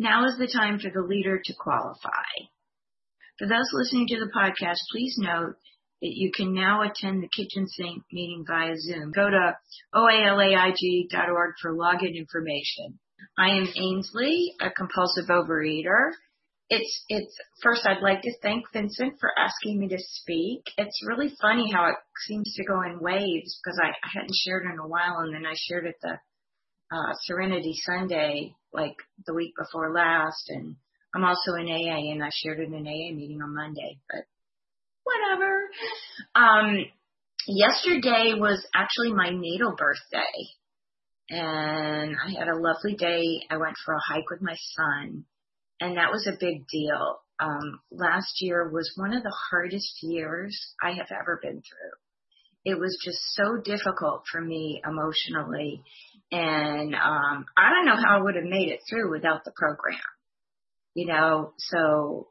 Now is the time for the leader to qualify. For those listening to the podcast, please note that you can now attend the kitchen sink meeting via Zoom. Go to oalaig.org for login information. I am Ainsley, a compulsive overeater. It's, it's, first I'd like to thank Vincent for asking me to speak. It's really funny how it seems to go in waves because I, I hadn't shared in a while and then I shared at the uh, Serenity Sunday, like the week before last, and I'm also in AA and I shared in an AA meeting on Monday, but whatever. Um, yesterday was actually my natal birthday and I had a lovely day. I went for a hike with my son and that was a big deal. Um, last year was one of the hardest years I have ever been through. It was just so difficult for me emotionally and um I don't know how I would have made it through without the program. You know, so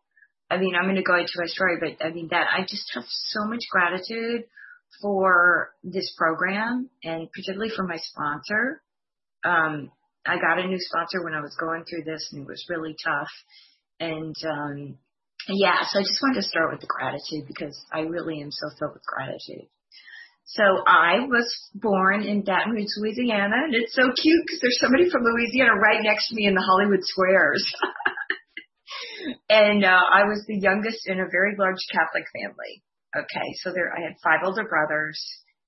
I mean, I'm going to go into my story, but I mean that I just have so much gratitude for this program and particularly for my sponsor. Um, I got a new sponsor when I was going through this and it was really tough. And, um, yeah, so I just wanted to start with the gratitude because I really am so filled with gratitude. So I was born in Baton Rouge, Louisiana, and it's so cute because there's somebody from Louisiana right next to me in the Hollywood Squares. and uh, I was the youngest in a very large Catholic family. Okay, so there I had five older brothers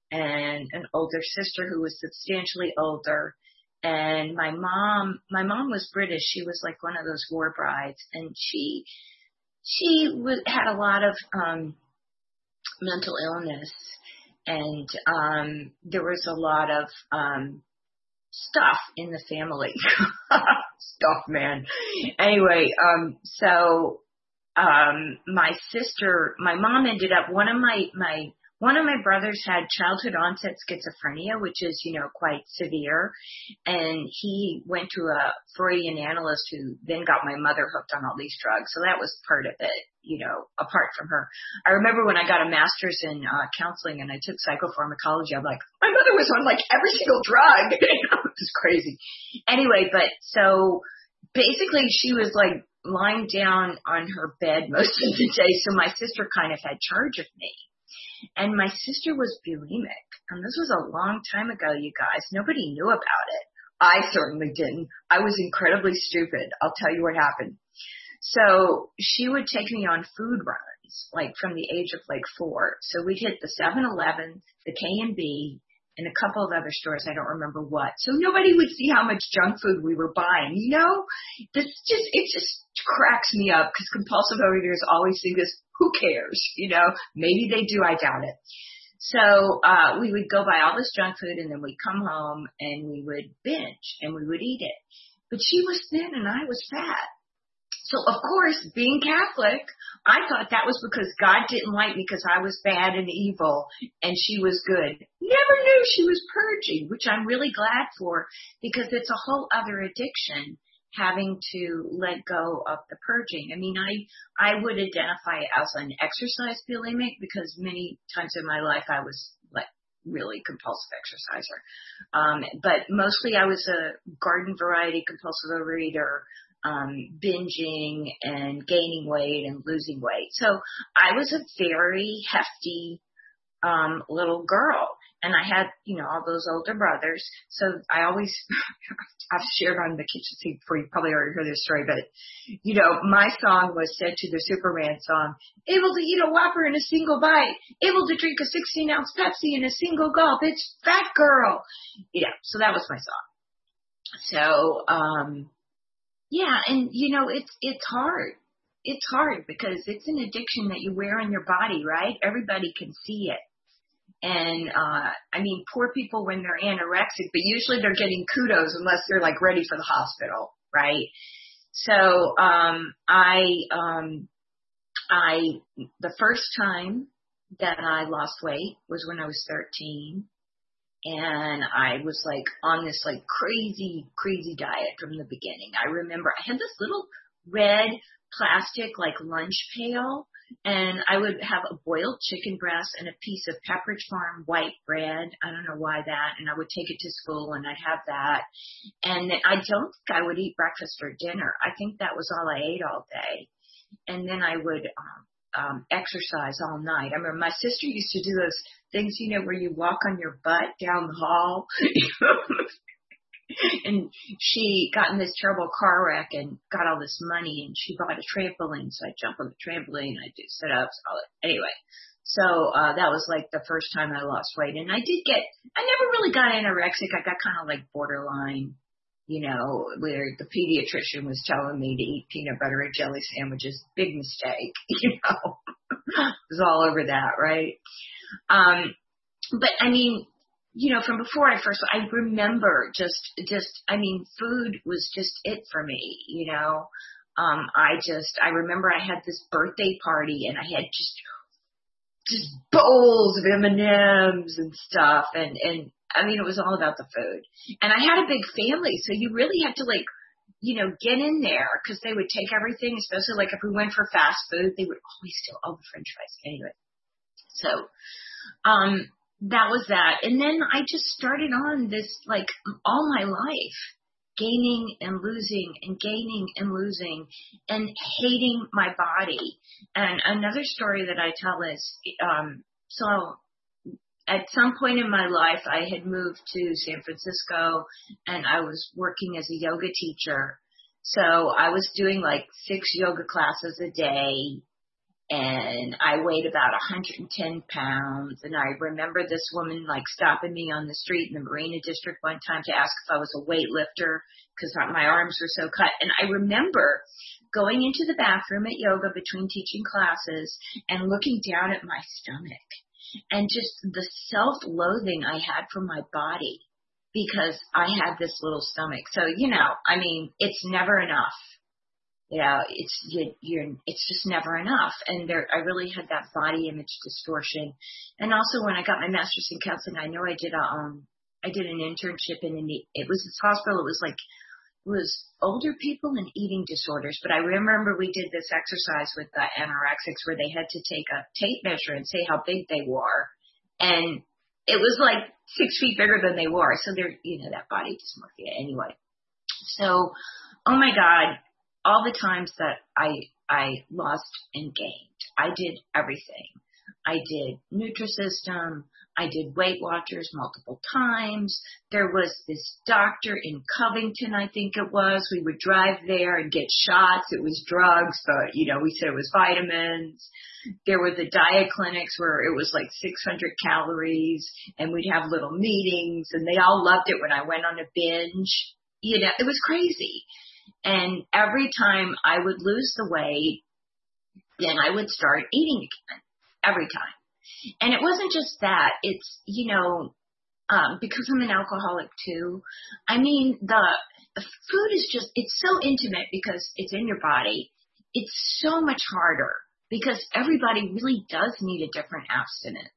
and an older sister who was substantially older. And my mom, my mom was British. She was like one of those war brides, and she she was, had a lot of um mental illness and um there was a lot of um stuff in the family. stuff, man. Anyway, um so um my sister, my mom ended up one of my my one of my brothers had childhood onset schizophrenia, which is, you know, quite severe. And he went to a Freudian analyst who then got my mother hooked on all these drugs. So that was part of it, you know, apart from her. I remember when I got a master's in uh, counseling and I took psychopharmacology, I'm like, my mother was on like every single drug. it was crazy. Anyway, but so basically she was like lying down on her bed most of the day. So my sister kind of had charge of me. And my sister was bulimic. And this was a long time ago, you guys. Nobody knew about it. I certainly didn't. I was incredibly stupid. I'll tell you what happened. So she would take me on food runs, like from the age of like four. So we'd hit the 7-Eleven, the K&B, and a couple of other stores. I don't remember what. So nobody would see how much junk food we were buying. You know, this just it just cracks me up because compulsive overeaters always think this. Who cares? You know, maybe they do. I doubt it. So uh, we would go buy all this junk food, and then we'd come home and we would binge and we would eat it. But she was thin and I was fat. So of course, being Catholic, I thought that was because God didn't like me because I was bad and evil and she was good. Never knew she was purging, which I'm really glad for because it's a whole other addiction having to let go of the purging. I mean, I, I would identify as an exercise bulimic because many times in my life I was like really compulsive exerciser. Um, but mostly I was a garden variety compulsive overeater, um, binging and gaining weight and losing weight. So I was a very hefty um, little girl. And I had, you know, all those older brothers. So I always, I've shared on the kitchen sink before, you probably already heard this story, but, you know, my song was said to the Superman song, able to eat a Whopper in a single bite, able to drink a 16 ounce Pepsi in a single gulp. It's fat girl. Yeah. So that was my song. So, um, yeah, and you know, it's it's hard. It's hard because it's an addiction that you wear on your body, right? Everybody can see it. And uh I mean, poor people when they're anorexic, but usually they're getting kudos unless they're like ready for the hospital, right? So um I um I the first time that I lost weight was when I was 13 and I was like on this like crazy, crazy diet from the beginning. I remember I had this little red plastic like lunch pail and I would have a boiled chicken breast and a piece of Pepperidge Farm white bread. I don't know why that. And I would take it to school and I'd have that. And I don't think I would eat breakfast or dinner. I think that was all I ate all day. And then I would um, um, exercise all night. I remember my sister used to do those things, you know, where you walk on your butt down the hall. and she got in this terrible car wreck and got all this money and she bought a trampoline. So I jump on the trampoline, I do sit ups, all it. Anyway, so uh, that was like the first time I lost weight. And I did get, I never really got anorexic. I got kind of like borderline, you know, where the pediatrician was telling me to eat peanut butter and jelly sandwiches. Big mistake, you know. it was all over that, right? Um, but I mean, you know, from before I first, I remember just, just, I mean, food was just it for me, you know. Um, I just, I remember I had this birthday party and I had just, just bowls of M&Ms and stuff. And, and I mean, it was all about the food. And I had a big family, so you really had to like, you know, get in there because they would take everything, especially like if we went for fast food, they would always steal all the french fries anyway. So, um, that was that. And then I just started on this like all my life, gaining and losing and gaining and losing and hating my body. And another story that I tell is, um, so at some point in my life, I had moved to San Francisco and I was working as a yoga teacher. So I was doing like six yoga classes a day and I weighed about 110 pounds. And I remember this woman like stopping me on the street in the Marina District one time to ask if I was a weightlifter because my arms were so cut. And I remember going into the bathroom at yoga between teaching classes and looking down at my stomach and just the self-loathing I had for my body because I had this little stomach. So, you know, I mean, it's never enough you know, it's you, you're it's just never enough. And there, I really had that body image distortion. And also, when I got my master's in counseling, I know I did a um, I did an internship in an it was this hospital. It was like it was older people and eating disorders. But I remember we did this exercise with the anorexics where they had to take a tape measure and say how big they were, and it was like six feet bigger than they were. So they're you know that body dysmorphia anyway. So, oh my God, all the times that I I lost and gained. I did everything. I did Nutrisystem. I did Weight Watchers multiple times. There was this doctor in Covington, I think it was. We would drive there and get shots. It was drugs, but you know, we said it was vitamins. There were the diet clinics where it was like 600 calories and we'd have little meetings and they all loved it when I went on a binge. You know, it was crazy. And every time I would lose the weight, then I would start eating again. Every time. And it wasn't just that. It's, you know, um, because I'm an alcoholic too. I mean, the, food is just, it's so intimate because it's in your body. It's so much harder because everybody really does need a different abstinence.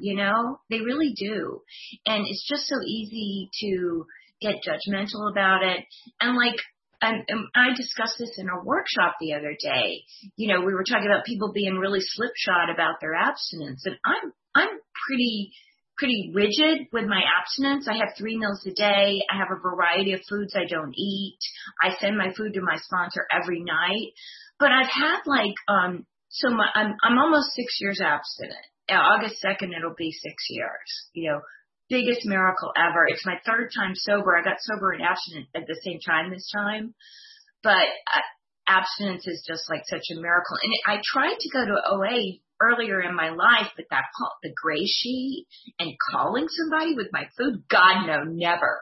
You know, they really do. And it's just so easy to get judgmental about it. And like, and, and I discussed this in a workshop the other day. You know, we were talking about people being really slipshod about their abstinence, and I'm I'm pretty pretty rigid with my abstinence. I have three meals a day. I have a variety of foods I don't eat. I send my food to my sponsor every night. But I've had like um so my I'm I'm almost six years abstinent. August second it'll be six years. You know, biggest miracle ever. It's my third time sober. I got sober and abstinent at the same time this time. But uh, abstinence is just like such a miracle. And I tried to go to OA earlier in my life, but that the gray sheet and calling somebody with my food, God no, never.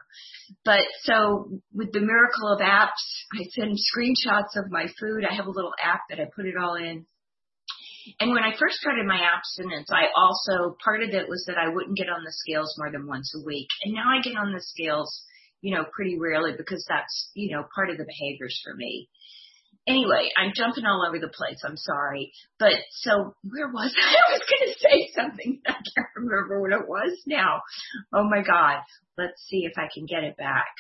But so with the miracle of apps, I send screenshots of my food. I have a little app that I put it all in. And when I first started my abstinence, I also, part of it was that I wouldn't get on the scales more than once a week. And now I get on the scales, you know, pretty rarely because that's, you know, part of the behaviors for me. Anyway, I'm jumping all over the place. I'm sorry. But so where was I? I was going to say something. I can't remember what it was now. Oh my God. Let's see if I can get it back.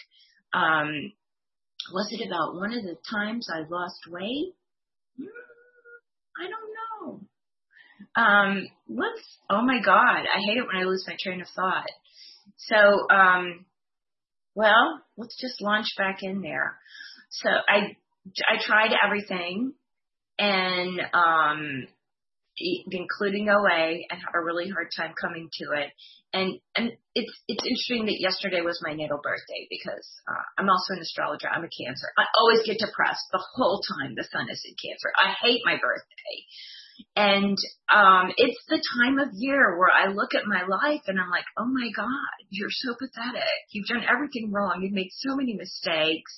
Um, was it about one of the times I lost weight? Hmm, I don't know. Um, let's, oh my God, I hate it when I lose my train of thought. So, um, well, let's just launch back in there. So I, I tried everything and, um, including OA and have a really hard time coming to it. And and it's it's interesting that yesterday was my natal birthday because uh, I'm also an astrologer. I'm a Cancer. I always get depressed the whole time the sun is in Cancer. I hate my birthday. And um it's the time of year where I look at my life and I'm like, "Oh my god, you're so pathetic. You've done everything wrong. You've made so many mistakes."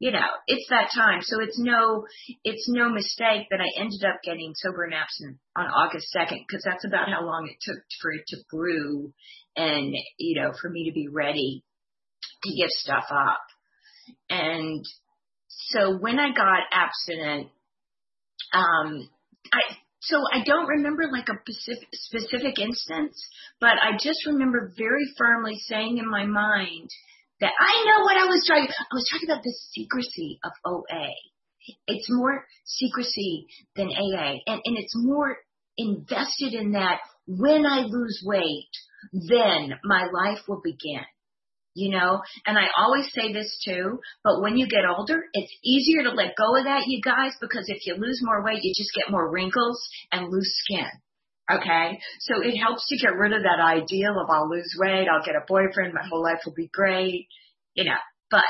you know, it's that time. So it's no, it's no mistake that I ended up getting sober and abstinent on August 2nd because that's about how long it took for it to brew and, you know, for me to be ready to give stuff up. And so when I got abstinent, um, I, so I don't remember like a specific, specific instance, but I just remember very firmly saying in my mind, that I know what I was trying. I was talking about the secrecy of OA. It's more secrecy than AA, and, and it's more invested in that when I lose weight, then my life will begin. You know, and I always say this too, but when you get older, it's easier to let go of that, you guys, because if you lose more weight, you just get more wrinkles and loose skin. Okay. So it helps to get rid of that ideal of I'll lose weight, I'll get a boyfriend, my whole life will be great, you know, but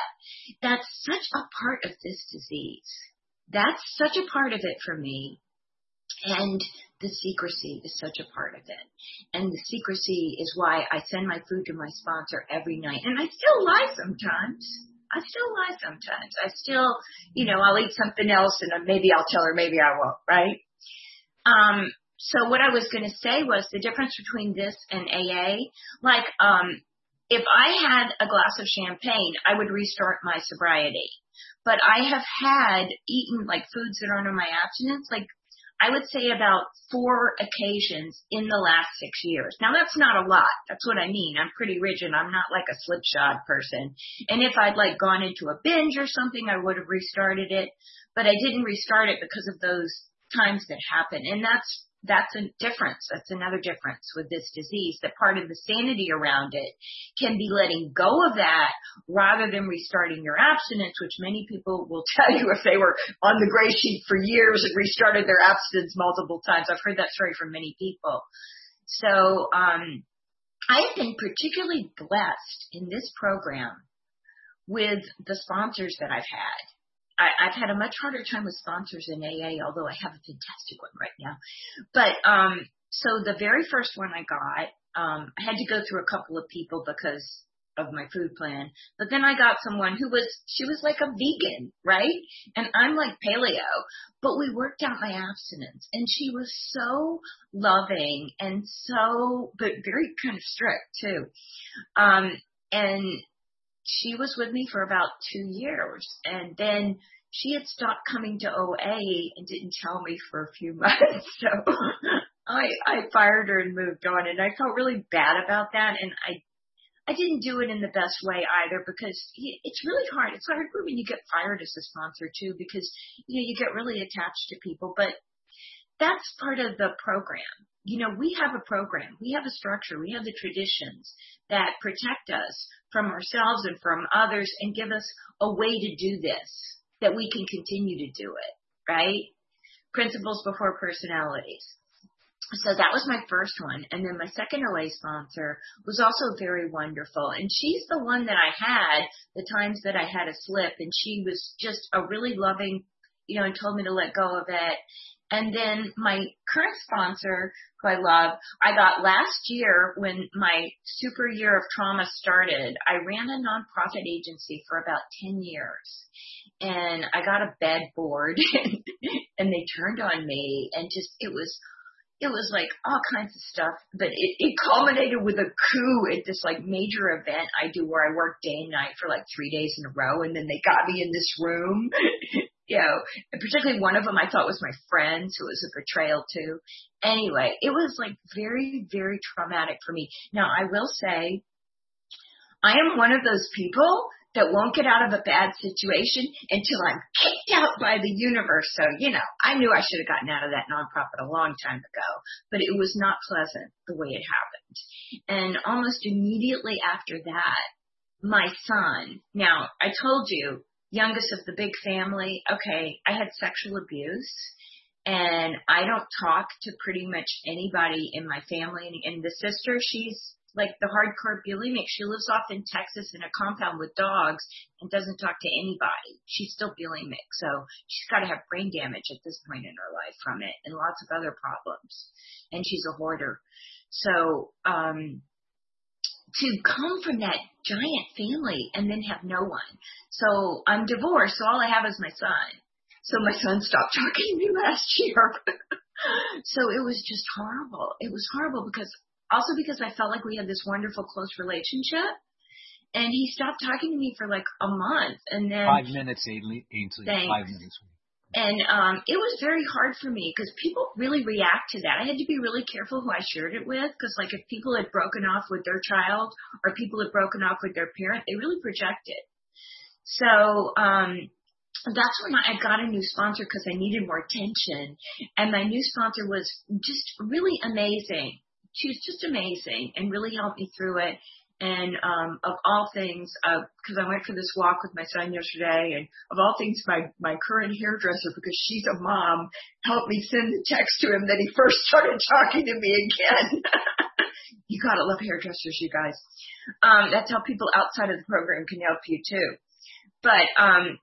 that's such a part of this disease. That's such a part of it for me. And the secrecy is such a part of it. And the secrecy is why I send my food to my sponsor every night. And I still lie sometimes. I still lie sometimes. I still, you know, I'll eat something else and maybe I'll tell her, maybe I won't, right? Um, so what I was going to say was the difference between this and AA. Like, um, if I had a glass of champagne, I would restart my sobriety. But I have had eaten like foods that aren't on my abstinence, like I would say about four occasions in the last six years. Now that's not a lot. That's what I mean. I'm pretty rigid. I'm not like a slipshod person. And if I'd like gone into a binge or something, I would have restarted it. But I didn't restart it because of those times that happen. And that's that's a difference. That's another difference with this disease. That part of the sanity around it can be letting go of that rather than restarting your abstinence, which many people will tell you if they were on the gray sheet for years and restarted their abstinence multiple times. I've heard that story from many people. So, um, I've been particularly blessed in this program with the sponsors that I've had. I, I've had a much harder time with sponsors in AA, although I have a fantastic one right now. But um, so the very first one I got, um, I had to go through a couple of people because of my food plan. But then I got someone who was she was like a vegan, right? And I'm like paleo. But we worked out my abstinence and she was so loving and so but very kind of strict too. Um and she was with me for about two years and then she had stopped coming to OA and didn't tell me for a few months. So I I fired her and moved on and I felt really bad about that and I I didn't do it in the best way either because it's really hard. It's hard when you get fired as a sponsor too because you know you get really attached to people, but that's part of the program. You know, we have a program, we have a structure, we have the traditions that protect us from ourselves and from others and give us a way to do this, that we can continue to do it, right? Principles before personalities. So that was my first one. And then my second OA sponsor was also very wonderful. And she's the one that I had the times that I had a slip and she was just a really loving, you know, and told me to let go of it. And then my current sponsor, who I love, I got last year when my super year of trauma started. I ran a nonprofit agency for about 10 years. And I got a bed board and they turned on me and just, it was, it was like all kinds of stuff, but it, it culminated with a coup at this like major event I do where I work day and night for like three days in a row. And then they got me in this room you know, and particularly one of them I thought was my friend, so it was a betrayal too. Anyway, it was like very, very traumatic for me. Now I will say, I am one of those people that won't get out of a bad situation until I'm kicked out by the universe. So, you know, I knew I should have gotten out of that nonprofit a long time ago, but it was not pleasant the way it happened. And almost immediately after that, my son, now I told you, youngest of the big family, okay, I had sexual abuse and I don't talk to pretty much anybody in my family. And, and the sister, she's like the hardcore bulimic. She lives off in Texas in a compound with dogs and doesn't talk to anybody. She's still bulimic, so she's got to have brain damage at this point in her life from it, and lots of other problems. And she's a hoarder. So um, to come from that giant family and then have no one. So I'm divorced, so all I have is my son. So my son stopped talking to me last year. so it was just horrible. It was horrible because also because I felt like we had this wonderful close relationship. And he stopped talking to me for like a month, and then five minutes, Ainsley. Five minutes. And um, it was very hard for me because people really react to that. I had to be really careful who I shared it with because, like, if people had broken off with their child or people had broken off with their parent, they really projected. So um, that's when I got a new sponsor because I needed more attention. And my new sponsor was just really amazing she was just amazing and really helped me through it. And um, of all things, because uh, I went for this walk with my son yesterday, and of all things, my my current hairdresser, because she's a mom, helped me send the text to him that he first started talking to me again. you gotta love hairdressers, you guys. Um, that's how people outside of the program can help you too. But um,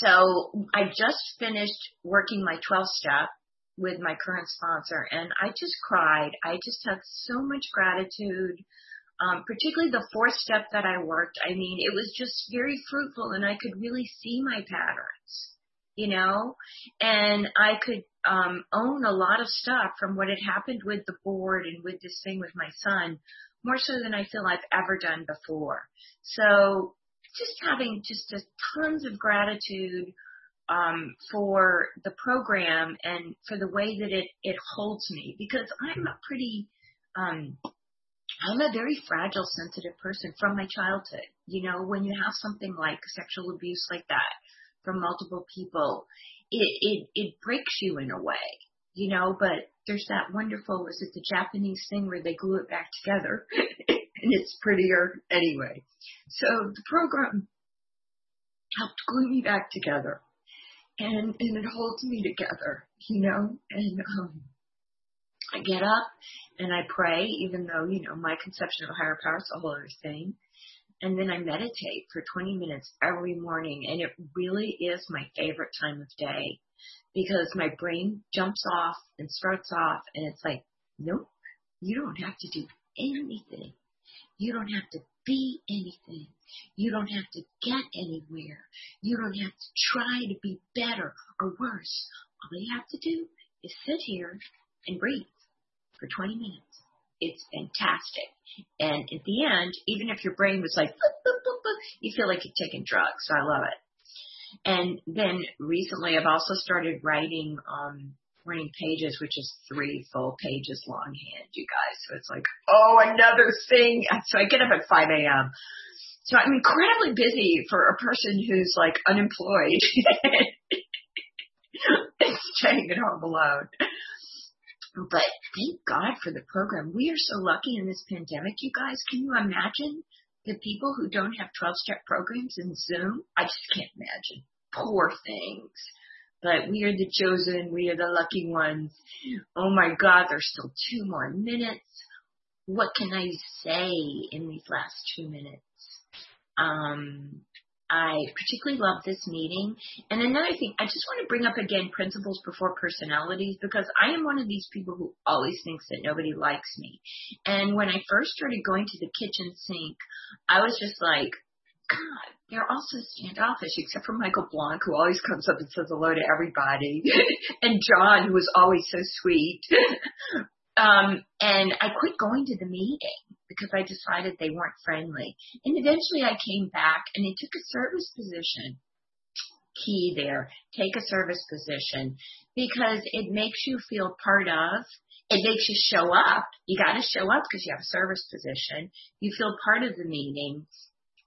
so I just finished working my 12 step with my current sponsor and I just cried. I just had so much gratitude. Um, particularly the fourth step that I worked. I mean, it was just very fruitful and I could really see my patterns, you know, and I could, um, own a lot of stuff from what had happened with the board and with this thing with my son more so than I feel I've ever done before. So just having just a tons of gratitude um, for the program and for the way that it, it holds me because I'm a pretty, um, I'm a very fragile, sensitive person from my childhood. You know, when you have something like sexual abuse like that from multiple people, it, it, it breaks you in a way, you know, but there's that wonderful, is it the Japanese thing where they glue it back together and it's prettier anyway. So the program helped glue me back together and and it holds me together, you know. And um, I get up and I pray, even though you know my conception of a higher power is a whole other thing. And then I meditate for 20 minutes every morning, and it really is my favorite time of day because my brain jumps off and starts off, and it's like, nope, you don't have to do anything. You don't have to be anything. You don't have to get anywhere. You don't have to try to be better or worse. All you have to do is sit here and breathe for 20 minutes. It's fantastic. And at the end, even if your brain was like, boop, boop, boop, you feel like you're taking drugs. So I love it. And then recently I've also started writing um morning pages, which is three full pages longhand, you guys. So it's like, oh, another thing. So I get up at 5 a.m. So I'm incredibly busy for a person who's like unemployed and staying at home alone. But thank God for the program. We are so lucky in this pandemic, you guys. Can you imagine the people who don't have 12 step programs in Zoom? I just can't imagine. Poor things. But we are the chosen. We are the lucky ones. Oh my God, there's still two more minutes. What can I say in these last two minutes? Um, I particularly love this meeting. And another thing, I just want to bring up again principles before personalities because I am one of these people who always thinks that nobody likes me. And when I first started going to the kitchen sink, I was just like, God, they're all so standoffish, except for Michael Blanc, who always comes up and says hello to everybody, and John, who is always so sweet. um, and I quit going to the meeting because I decided they weren't friendly. And eventually I came back and I took a service position. Key there, take a service position because it makes you feel part of. It makes you show up. You got to show up because you have a service position. You feel part of the meeting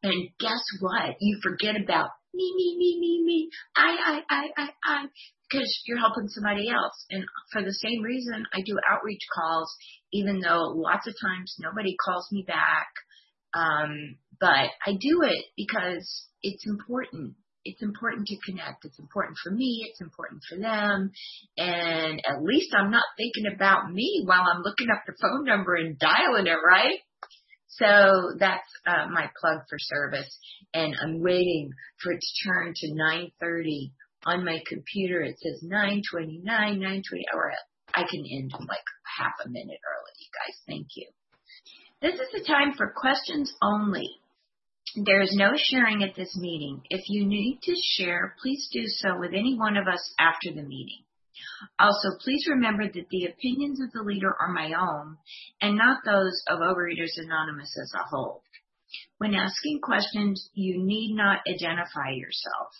And guess what? You forget about me, me, me, me, me, I, I, I, I, I, because you're helping somebody else. And for the same reason, I do outreach calls, even though lots of times nobody calls me back. Um, but I do it because it's important. It's important to connect. It's important for me. It's important for them. And at least I'm not thinking about me while I'm looking up the phone number and dialing it, right? So that's uh, my plug for service. And I'm waiting for it to turn to 930 on my computer. It says 929, 920, or I can end in like half a minute early, you guys. Thank you. This is the time for questions only. There is no sharing at this meeting. If you need to share, please do so with any one of us after the meeting. Also, please remember that the opinions of the leader are my own and not those of Overeaters Anonymous as a whole. When asking questions, you need not identify yourself.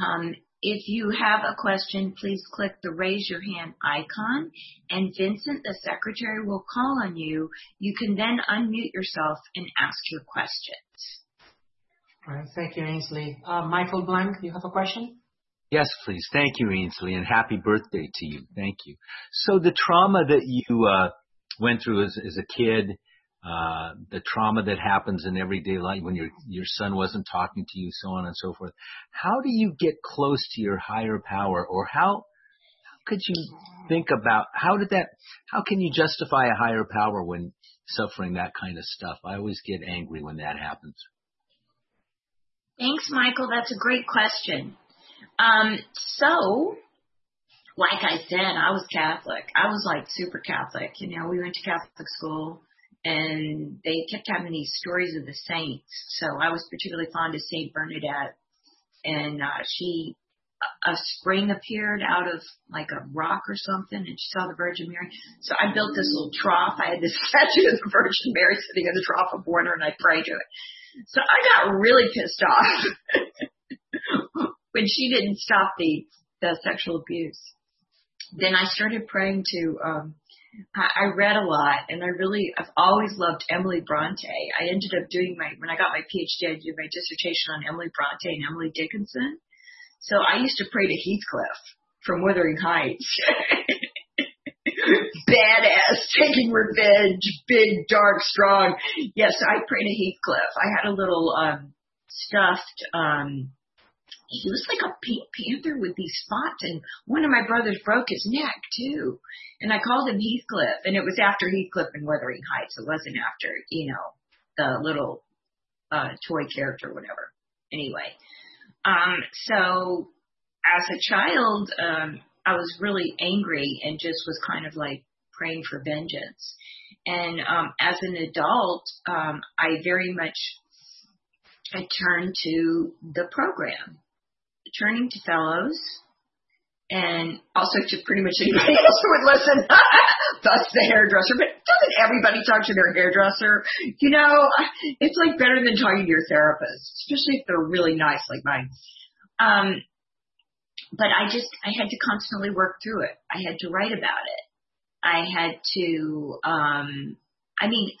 Um, if you have a question, please click the raise your hand icon and Vincent, the secretary, will call on you. You can then unmute yourself and ask your questions. All right. Thank you, Ainsley. Uh, Michael Blank, you have a question? Yes, please. Thank you, Ainsley, and happy birthday to you. Thank you. So the trauma that you uh, went through as, as a kid, uh, the trauma that happens in everyday life when your your son wasn't talking to you, so on and so forth. How do you get close to your higher power, or how, how could you think about how did that? How can you justify a higher power when suffering that kind of stuff? I always get angry when that happens. Thanks, Michael. That's a great question. Um, so, like I said, I was Catholic. I was like super Catholic. You know, we went to Catholic school and they kept having these stories of the saints. So I was particularly fond of Saint Bernadette, and uh, she a spring appeared out of like a rock or something, and she saw the Virgin Mary. So I built this little trough. I had this statue of the Virgin Mary sitting in the trough of water, and I prayed to it. So I got really pissed off when she didn't stop the the sexual abuse. Then I started praying to um, I I read a lot and I really, I've always loved Emily Bronte. I ended up doing my, when I got my PhD, I did my dissertation on Emily Bronte and Emily Dickinson. So I used to pray to Heathcliff from Wuthering Heights. Badass, taking revenge, big, dark, strong. Yes, I prayed to Heathcliff. I had a little, um, stuffed, um, he was like a pink panther with these spots and one of my brothers broke his neck too. And I called him Heathcliff and it was after Heathcliff and Wuthering Heights. It wasn't after, you know, the little uh toy character whatever. Anyway. Um so as a child, um I was really angry and just was kind of like praying for vengeance. And um as an adult, um I very much I turned to the program turning to fellows and also to pretty much anybody else who would listen. Thus the hairdresser. But doesn't everybody talk to their hairdresser? You know, it's like better than talking to your therapist, especially if they're really nice like mine. Um, but I just, I had to constantly work through it. I had to write about it. I had to, um, I mean,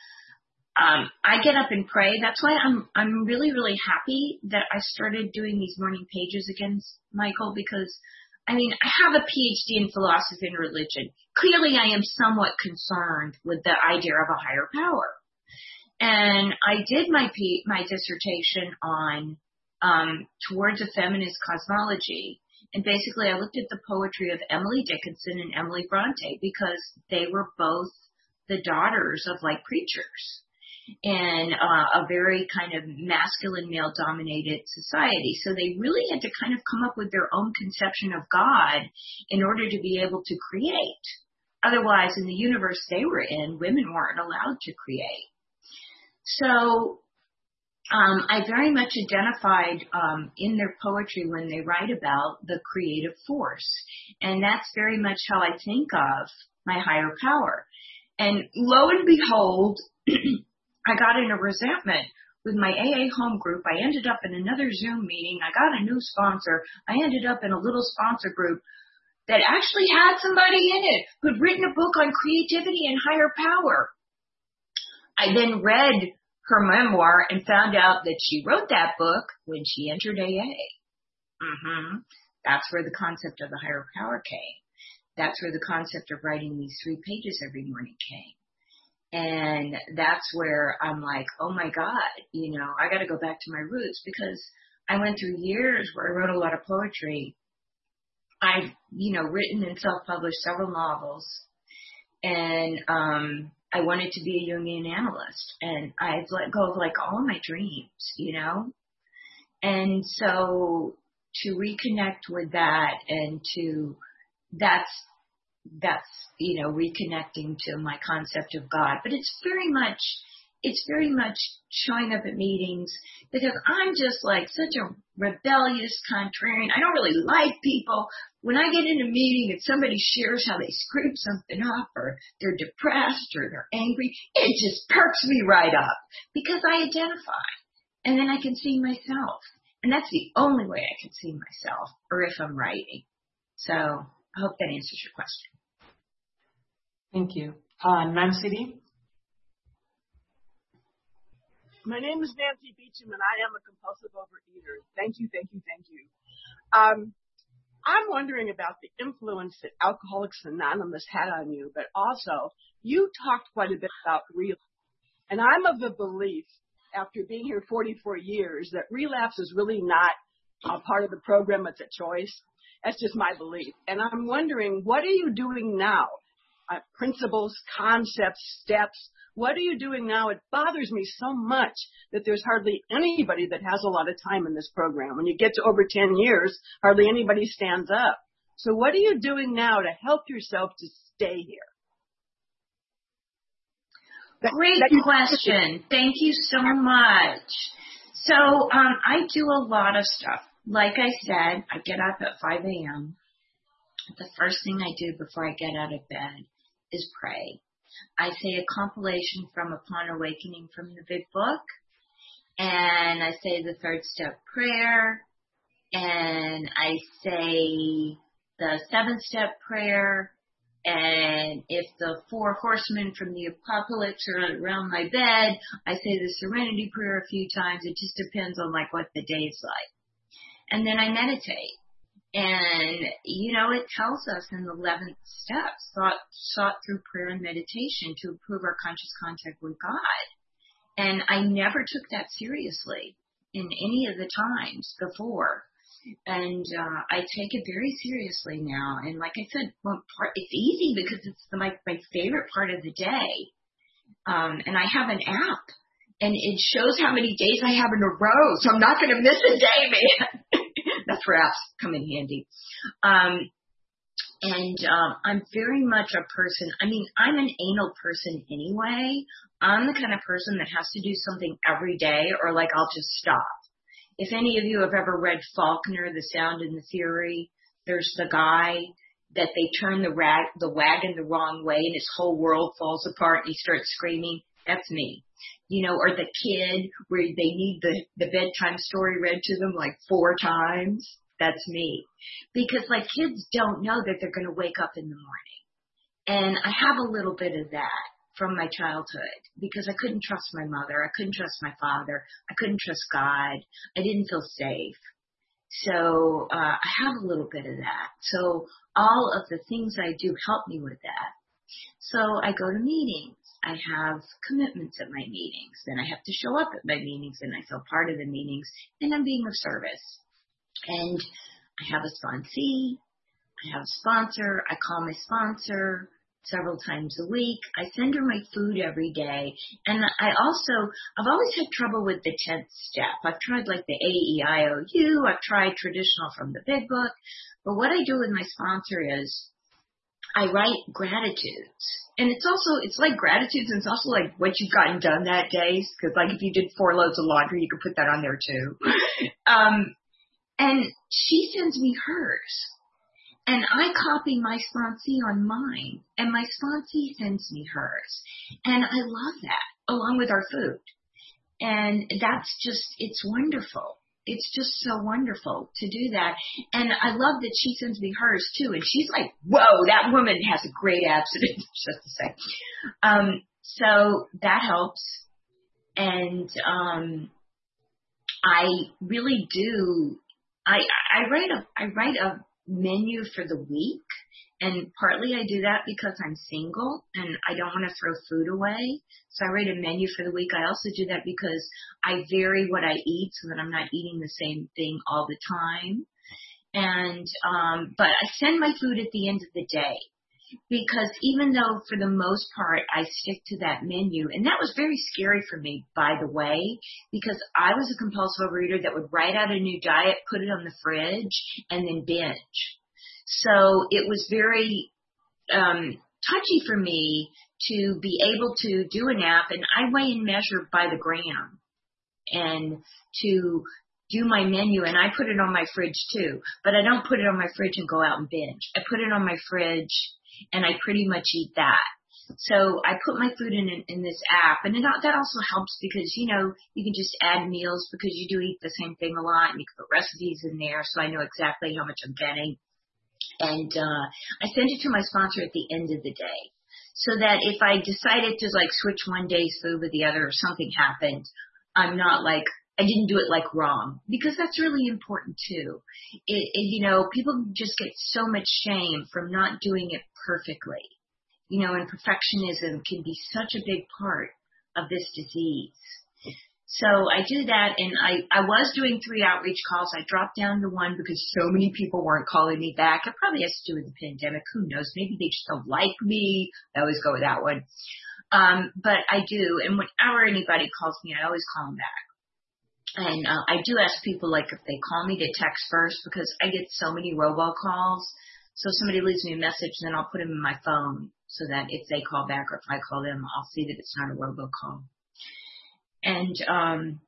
um, I get up and pray. That's why I'm I'm really really happy that I started doing these morning pages again, Michael, because I mean I have a PhD in philosophy and religion. Clearly, I am somewhat concerned with the idea of a higher power, and I did my P, my dissertation on um, towards a feminist cosmology. And basically, I looked at the poetry of Emily Dickinson and Emily Bronte because they were both the daughters of like preachers in uh, a very kind of masculine male dominated society. So they really had to kind of come up with their own conception of God in order to be able to create. Otherwise, in the universe they were in, women weren't allowed to create. So um, I very much identified um, in their poetry when they write about the creative force. And that's very much how I think of my higher power. And lo and behold, I got in a resentment with my AA home group. I ended up in another Zoom meeting. I got a new sponsor. I ended up in a little sponsor group that actually had somebody in it who'd written a book on creativity and higher power. I then read her memoir and found out that she wrote that book when she entered AA. Mm-hmm. That's where the concept of the higher power came. That's where the concept of writing these three pages every morning came. And that's where I'm like, oh my God, you know, I got to go back to my roots because I went through years where I wrote a lot of poetry. I've, you know, written and self-published several novels and, um, I wanted to be a Jungian analyst and I've let go of like all my dreams, you know? And so to reconnect with that and to, that's, that's, you know, reconnecting to my concept of God. But it's very much, it's very much showing up at meetings because I'm just like such a rebellious contrarian. I don't really like people. When I get in a meeting and somebody shares how they screwed something up or they're depressed or they're angry, it just perks me right up because I identify and then I can see myself. And that's the only way I can see myself or if I'm writing. So I hope that answers your question. Thank you. Uh, Nancy my name is Nancy Beecham and I am a compulsive overeater. Thank you, thank you, thank you. Um, I'm wondering about the influence that Alcoholics Anonymous had on you, but also you talked quite a bit about relapse. And I'm of the belief, after being here 44 years, that relapse is really not a part of the program, it's a choice. That's just my belief. And I'm wondering, what are you doing now? Uh, principles, concepts, steps what are you doing now? It bothers me so much that there's hardly anybody that has a lot of time in this program. When you get to over 10 years, hardly anybody stands up. So what are you doing now to help yourself to stay here? Great question. Thank you so much. So um, I do a lot of stuff. Like I said, I get up at 5 a.m. The first thing I do before I get out of bed is pray. I say a compilation from Upon Awakening from the Big Book, and I say the third step prayer, and I say the seventh step prayer, and if the four horsemen from the apocalypse are around my bed, I say the serenity prayer a few times. It just depends on like what the day's like. And then I meditate. And, you know, it tells us in the 11th step, sought, sought through prayer and meditation to improve our conscious contact with God. And I never took that seriously in any of the times before. And uh, I take it very seriously now. And like I said, well, part, it's easy because it's the, my, my favorite part of the day. Um, and I have an app and it shows how many days I have in a row. So I'm not going to miss a day, man. That's perhaps come in handy. Um, and um, I'm very much a person. I mean, I'm an anal person anyway. I'm the kind of person that has to do something every day, or like I'll just stop. If any of you have ever read Faulkner, The Sound and the Fury, there's the guy that they turn the rag, the wagon the wrong way, and his whole world falls apart, and he starts screaming. That's me you know, or the kid where they need the, the bedtime story read to them like four times. That's me. Because like kids don't know that they're going to wake up in the morning. And I have a little bit of that from my childhood because I couldn't trust my mother. I couldn't trust my father. I couldn't trust God. I didn't feel safe. So, uh, I have a little bit of that. So all of the things I do help me with that. So I go to meetings. I have commitments at my meetings. Then I have to show up at my meetings and I feel part of the meetings and I'm being of service. And I have a sponsee. I have a sponsor. I call my sponsor several times a week. I send her my food every day. And I also, I've always had trouble with the 10th step. I've tried like the AEIOU. I've tried traditional from the big book. But what I do with my sponsor is I write gratitudes. And it's also, it's like gratitudes and it's also like what you've gotten done that day. Cause like if you did four loads of laundry, you could put that on there too. um, and she sends me hers. And I copy my sponsee on mine and my sponsee sends me hers. And I love that along with our food. And that's just, it's wonderful it's just so wonderful to do that. And I love that she sends me hers too. And she's like, whoa, that woman has a great abstinence, just to say. Um, so that helps. and um, I really do. I I write a I write a menu for the week, and partly I do that because I'm single and I don't want to throw food away. So I write a menu for the week. I also do that because I vary what I eat so that I'm not eating the same thing all the time. And um, but I send my food at the end of the day because even though for the most part I stick to that menu, and that was very scary for me, by the way, because I was a compulsive overeater that would write out a new diet, put it on the fridge, and then binge. So it was very um, touchy for me to be able to do a nap, and I weigh and measure by the gram, and to do my menu and I put it on my fridge too, but I don't put it on my fridge and go out and binge. I put it on my fridge and I pretty much eat that. So I put my food in in this app, and it, that also helps because you know you can just add meals because you do eat the same thing a lot, and you can put recipes in there, so I know exactly how much I'm getting. And uh, I send it to my sponsor at the end of the day, so that if I decided to like switch one day's food with the other, or something happened, I'm not like I didn't do it like wrong because that's really important too. It, it, you know, people just get so much shame from not doing it perfectly. You know, and perfectionism can be such a big part of this disease. So I do that and I, I was doing three outreach calls. I dropped down to one because so many people weren't calling me back. It probably has to do with the pandemic. Who knows? Maybe they just don't like me. I always go with that one. Um, but I do. And whenever anybody calls me, I always call them back. And uh, I do ask people like if they call me to text first because I get so many robocalls. So somebody leaves me a message, then I'll put them in my phone so that if they call back or if I call them, I'll see that it's not a robocall. And um,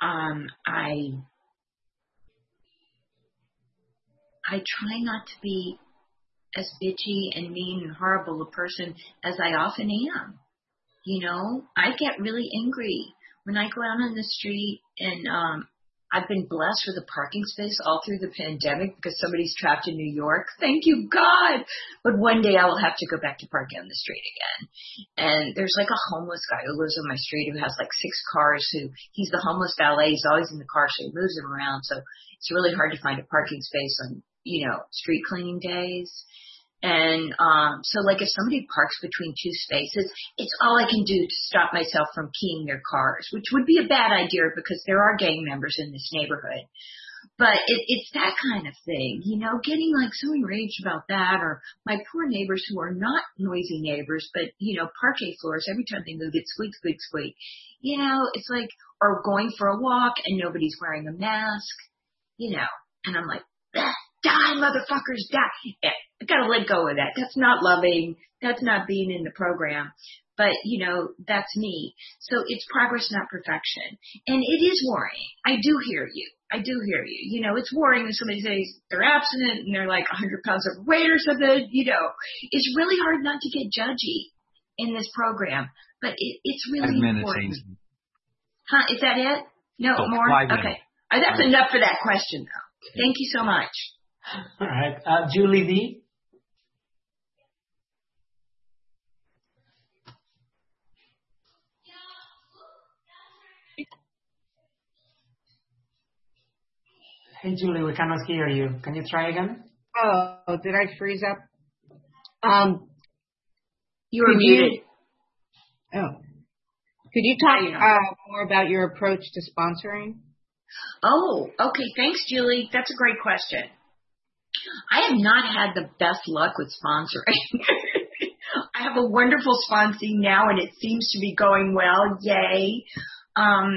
um, I I try not to be as bitchy and mean and horrible a person as I often am. You know, I get really angry when I go out on the street and um I've been blessed with a parking space all through the pandemic because somebody's trapped in New York. Thank you, God. But one day I will have to go back to parking on the street again. And there's like a homeless guy who lives on my street who has like six cars who he's the homeless valet. He's always in the car, so he moves them around. So it's really hard to find a parking space on, you know, street cleaning days. And um, so, like, if somebody parks between two spaces, it's all I can do to stop myself from keying their cars, which would be a bad idea because there are gang members in this neighborhood. But it, it's that kind of thing, you know, getting like so enraged about that, or my poor neighbors who are not noisy neighbors, but you know, parquet floors every time they move, it squeak, squeak, squeak. You know, it's like, or going for a walk and nobody's wearing a mask, you know, and I'm like, die, motherfuckers, die. I gotta let go of that. That's not loving. That's not being in the program. But, you know, that's me. So it's progress, not perfection. And it is worrying. I do hear you. I do hear you. You know, it's worrying when somebody says they're abstinent and they're like 100 pounds overweight or something. You know, it's really hard not to get judgy in this program. But it, it's really important. Huh? Is that it? No, oh, more? Okay. Uh, that's enough for that question, though. Thank you so much. All right. Uh, Julie D. Hey, Julie, we cannot hear you. Can you try again? Oh, did I freeze up? Um, you were muted. You, oh, could you talk uh, more about your approach to sponsoring? Oh, okay. Thanks, Julie. That's a great question. I have not had the best luck with sponsoring. I have a wonderful sponsee now, and it seems to be going well. Yay! Um,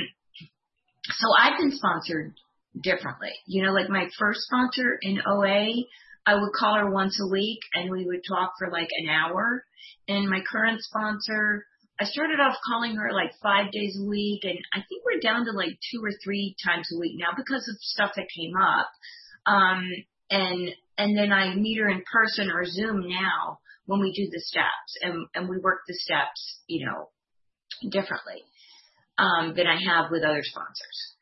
so I've been sponsored differently. You know, like my first sponsor in OA, I would call her once a week and we would talk for like an hour. And my current sponsor, I started off calling her like five days a week and I think we're down to like two or three times a week now because of stuff that came up. Um, and, and then I meet her in person or Zoom now when we do the steps and, and we work the steps, you know, differently, um, than I have with other sponsors.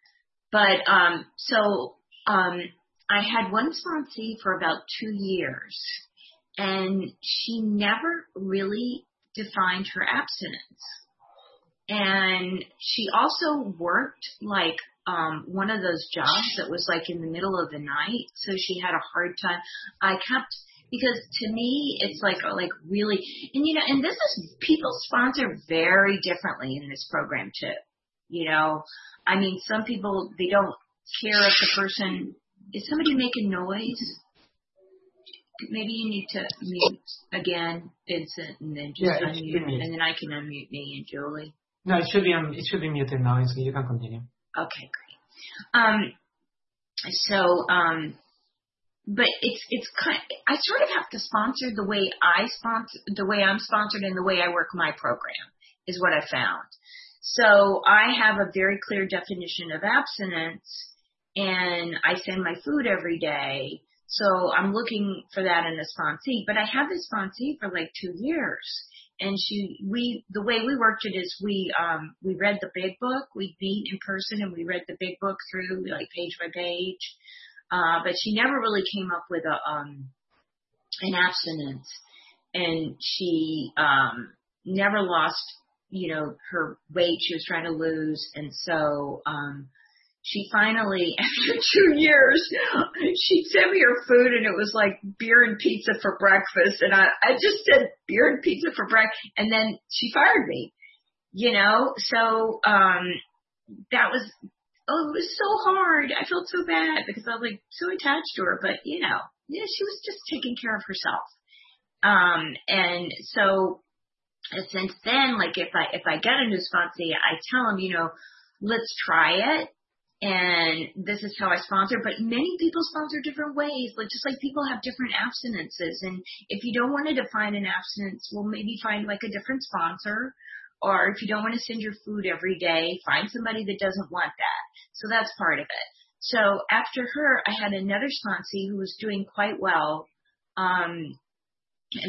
But um, so um, I had one sponsee for about two years, and she never really defined her abstinence. and she also worked like um one of those jobs that was like in the middle of the night so she had a hard time i kept because to me it's like like really and you know and this is people sponsor very differently in this program too you know i mean some people they don't care if the person is somebody making noise maybe you need to mute again vincent and then just Yeah, it should be unmute and then i can unmute me and julie No, it should be um, it should be muted now, so you can continue. Okay, great. Um, so, um, but it's it's kind. I sort of have to sponsor the way I sponsor, the way I'm sponsored, and the way I work my program is what I found. So I have a very clear definition of abstinence, and I send my food every day. So I'm looking for that in a sponsee, but I had this sponsee for like two years and she we the way we worked it is we um we read the big book we'd meet in person and we read the big book through like page by page uh but she never really came up with a um an abstinence and she um never lost you know her weight she was trying to lose. And so um she finally after two years she sent me her food and it was like beer and pizza for breakfast. And i i just said beer and pizza for breakfast and then she fired me you know? So um that was oh it was so hard. I felt so bad because i was like so attached to her but you know yeah she was just taking care of herself. Um and so and since then like if i if i get a new sponsee i tell them you know let's try it and this is how I sponsor. But many people sponsor different ways, like just like people have different abstinences. And if you don't want to define an abstinence, well, maybe find like a different sponsor. Or if you don't want to send your food every day, find somebody that doesn't want that. So that's part of it. So after her, I had another sponsee who was doing quite well. Um,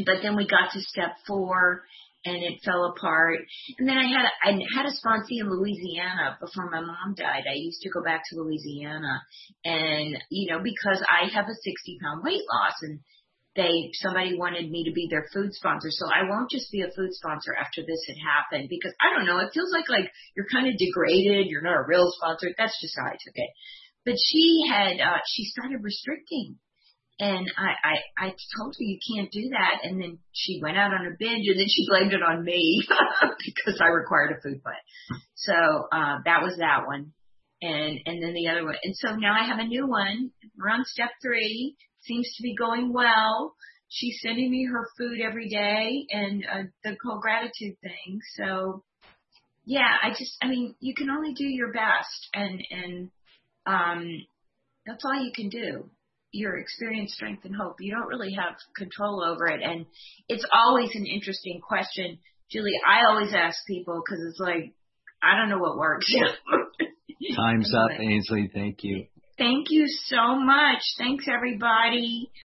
but then we got to step four and it fell apart. And then I had I had a sponsee in Louisiana before my mom died. I used to go back to Louisiana, and you know because I have a 60 pound weight loss, and they somebody wanted me to be their food sponsor. So I won't just be a food sponsor after this had happened because I don't know. It feels like like you're kind of degraded. You're not a real sponsor. That's just how I took it. But she had uh, she started restricting and I, I, I told her you can't do that. And then she went out on a binge and then she blamed it on me because I required a food plan. So, uh, that was that one. And, and then the other one. And so now I have a new one. We're on step three. Seems to be going well. She's sending me her food every day and, uh, the whole gratitude thing. So yeah, I just, I mean, you can only do your best and, and, um, that's all you can do your experience, strength, and hope. You don't really have control over it. And it's always an interesting question. Julie, I always ask people because it's like, I don't know what works. Time's up, Anyway. Ainsley. Thank you. Thank you so much. Thanks, everybody.